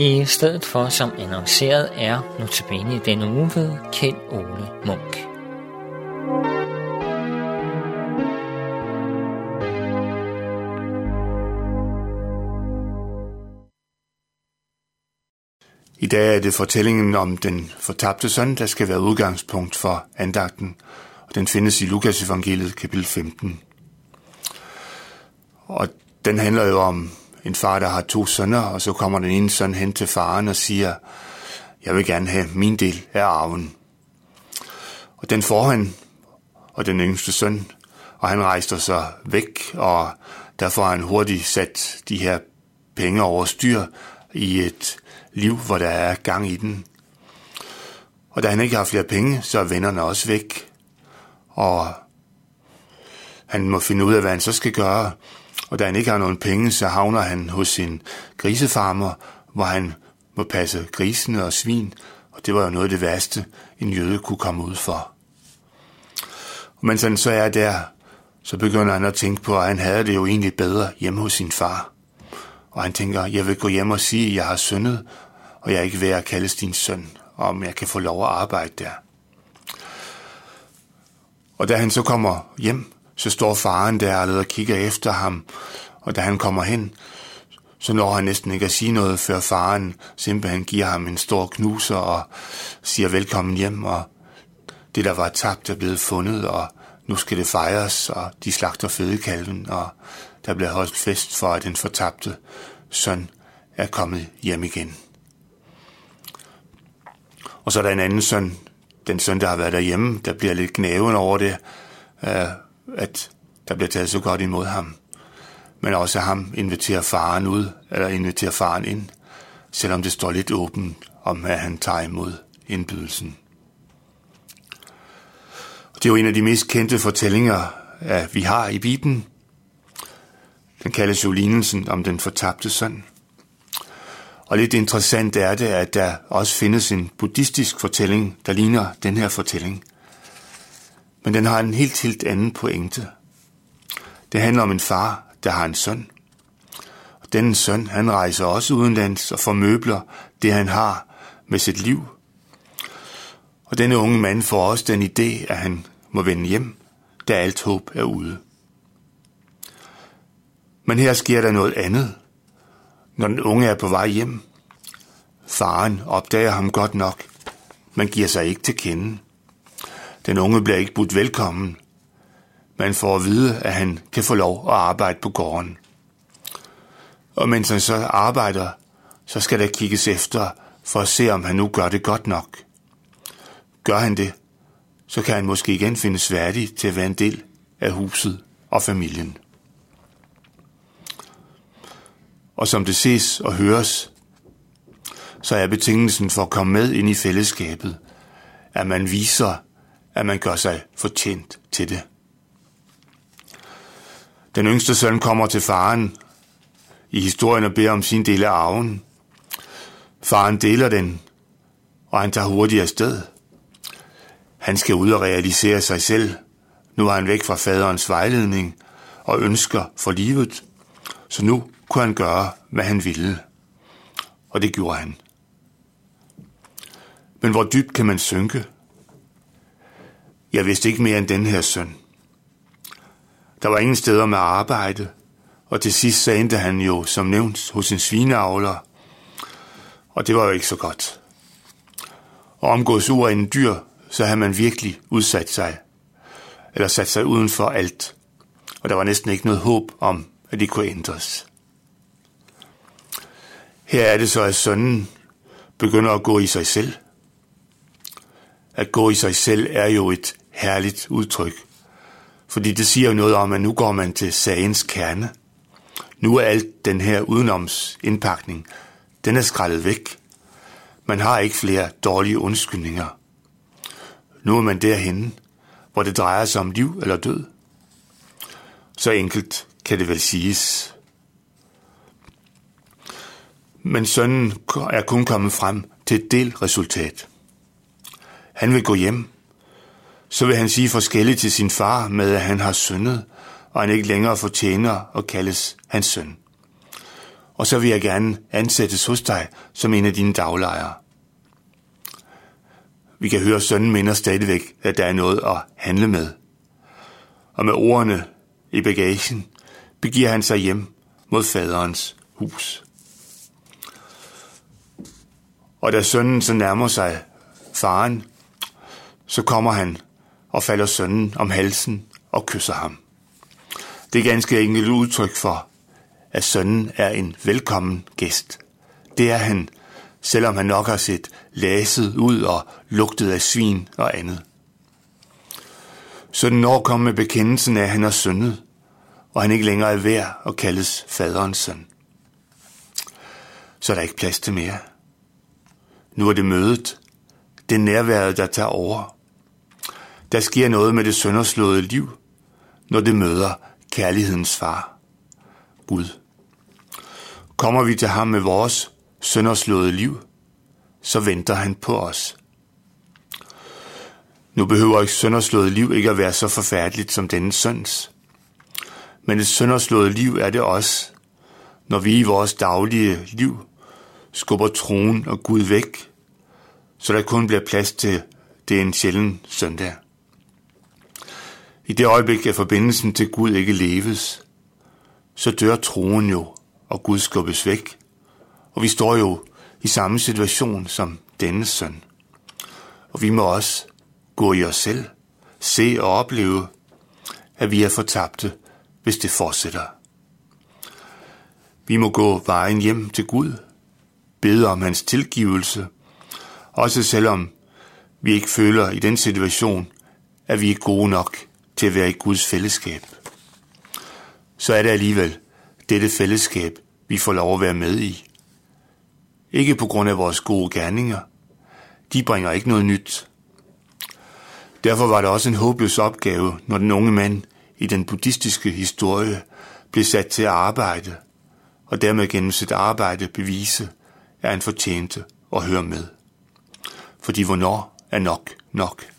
I stedet for, som annonceret, er nu tilbage i denne uge ved Kjeld Ole Munk. I dag er det fortællingen om den fortabte søn, der skal være udgangspunkt for andagten, og den findes i Lukas evangeliet kapitel 15. Og den handler jo om en far, der har to sønner, og så kommer den ene søn hen til faren og siger, jeg vil gerne have min del af arven. Og den får han, og den yngste søn, og han rejste sig væk, og derfor har han hurtigt sat de her penge over styr i et liv, hvor der er gang i den. Og da han ikke har flere penge, så er vennerne også væk. Og han må finde ud af, hvad han så skal gøre. Og da han ikke har nogen penge, så havner han hos sin grisefarmer, hvor han må passe grisene og svin. Og det var jo noget af det værste, en jøde kunne komme ud for. Og mens han så er der, så begynder han at tænke på, at han havde det jo egentlig bedre hjemme hos sin far. Og han tænker, jeg vil gå hjem og sige, at jeg har syndet, og jeg er ikke ved at kaldes din søn, og om jeg kan få lov at arbejde der. Og da han så kommer hjem, så står faren der og kigger efter ham, og da han kommer hen, så når han næsten ikke at sige noget, før faren simpelthen giver ham en stor knuser og siger velkommen hjem, og det, der var tabt, er blevet fundet, og nu skal det fejres, og de slagter fødekalven, og der bliver holdt fest for, at den fortabte søn er kommet hjem igen. Og så er der en anden søn, den søn, der har været derhjemme, der bliver lidt knæven over det, øh, at der bliver taget så godt imod ham. Men også ham inviterer faren ud, eller inviterer faren ind, selvom det står lidt åbent om, at han tager imod indbydelsen. Det er jo en af de mest kendte fortællinger, at vi har i Bibelen. Den kaldes jo lignelsen om den fortabte søn. Og lidt interessant er det, at der også findes en buddhistisk fortælling, der ligner den her fortælling. Men den har en helt, helt anden pointe. Det handler om en far, der har en søn. Og denne søn, han rejser også udenlands og formøbler det, han har med sit liv. Og denne unge mand får også den idé, at han må vende hjem, da alt håb er ude. Men her sker der noget andet. Når den unge er på vej hjem, faren opdager ham godt nok, men giver sig ikke til kende. Den unge bliver ikke budt velkommen. Man får at vide, at han kan få lov at arbejde på gården. Og mens han så arbejder, så skal der kigges efter for at se, om han nu gør det godt nok. Gør han det, så kan han måske igen findes værdig til at være en del af huset og familien. Og som det ses og høres, så er betingelsen for at komme med ind i fællesskabet, at man viser, at man gør sig fortjent til det. Den yngste søn kommer til faren i historien og beder om sin del af arven. Faren deler den, og han tager hurtigt afsted. Han skal ud og realisere sig selv. Nu er han væk fra faderens vejledning og ønsker for livet, så nu kunne han gøre, hvad han ville. Og det gjorde han. Men hvor dybt kan man synke? Jeg vidste ikke mere end den her søn. Der var ingen steder med arbejde, og til sidst så endte han jo, som nævnt, hos en svineavler, og det var jo ikke så godt. Og omgås ord en dyr, så havde man virkelig udsat sig, eller sat sig uden for alt, og der var næsten ikke noget håb om, at det kunne ændres. Her er det så, at sønnen begynder at gå i sig selv. At gå i sig selv er jo et herligt udtryk, fordi det siger jo noget om, at nu går man til sagens kerne. Nu er alt den her udenoms indpakning, den er skrællet væk. Man har ikke flere dårlige undskyldninger. Nu er man derhenne, hvor det drejer sig om liv eller død. Så enkelt kan det vel siges. Men sønnen er kun kommet frem til et delresultat. Han vil gå hjem. Så vil han sige forskelligt til sin far med, at han har syndet, og han ikke længere fortjener at kaldes hans søn. og så vil jeg gerne ansættes hos dig som en af dine daglejere. Vi kan høre, at sønnen minder stadigvæk, at der er noget at handle med. Og med ordene i bagagen begiver han sig hjem mod faderens hus. Og da sønnen så nærmer sig faren, så kommer han og falder sønnen om halsen og kysser ham. Det er ganske enkelt et udtryk for, at sønnen er en velkommen gæst. Det er han, selvom han nok har set læset ud og lugtet af svin og andet. Sønnen når kom med bekendelsen af, at han har syndet, og han ikke længere er værd at kaldes faderens søn. Så er der ikke plads til mere. Nu er det mødet, det nærværet, der tager over. Der sker noget med det sønderslåede liv, når det møder kærlighedens far, Gud. Kommer vi til ham med vores sønderslåede liv, så venter han på os. Nu behøver et sønderslået liv ikke at være så forfærdeligt som denne søns. Men et sønderslået liv er det også, når vi i vores daglige liv skubber troen og Gud væk, så der kun bliver plads til det en sjælden søndag. I det øjeblik, at forbindelsen til Gud ikke leves, så dør troen jo, og Gud skubbes væk. Og vi står jo i samme situation som denne søn. Og vi må også gå i os selv, se og opleve, at vi er fortabte, hvis det fortsætter. Vi må gå vejen hjem til Gud, bede om hans tilgivelse, også selvom vi ikke føler i den situation, at vi er gode nok til at være i Guds fællesskab. Så er det alligevel dette fællesskab, vi får lov at være med i. Ikke på grund af vores gode gerninger. De bringer ikke noget nyt. Derfor var det også en håbløs opgave, når den unge mand i den buddhistiske historie blev sat til at arbejde, og dermed gennem sit arbejde bevise, at han fortjente at høre med. Fordi hvornår er nok nok?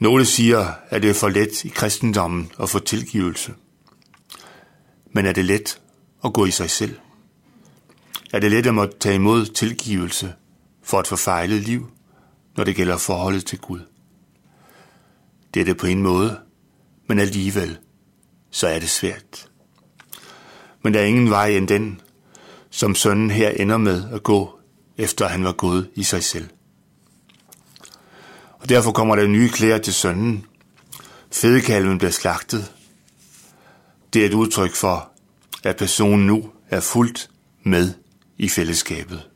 Nogle siger, at det er for let i kristendommen at få tilgivelse. Men er det let at gå i sig selv? Er det let at måtte tage imod tilgivelse for et forfejlet liv, når det gælder forholdet til Gud? Det er det på en måde, men alligevel, så er det svært. Men der er ingen vej end den, som sønnen her ender med at gå, efter han var gået i sig selv. Og derfor kommer der nye klæder til sønnen. Fedekalven bliver slagtet. Det er et udtryk for, at personen nu er fuldt med i fællesskabet.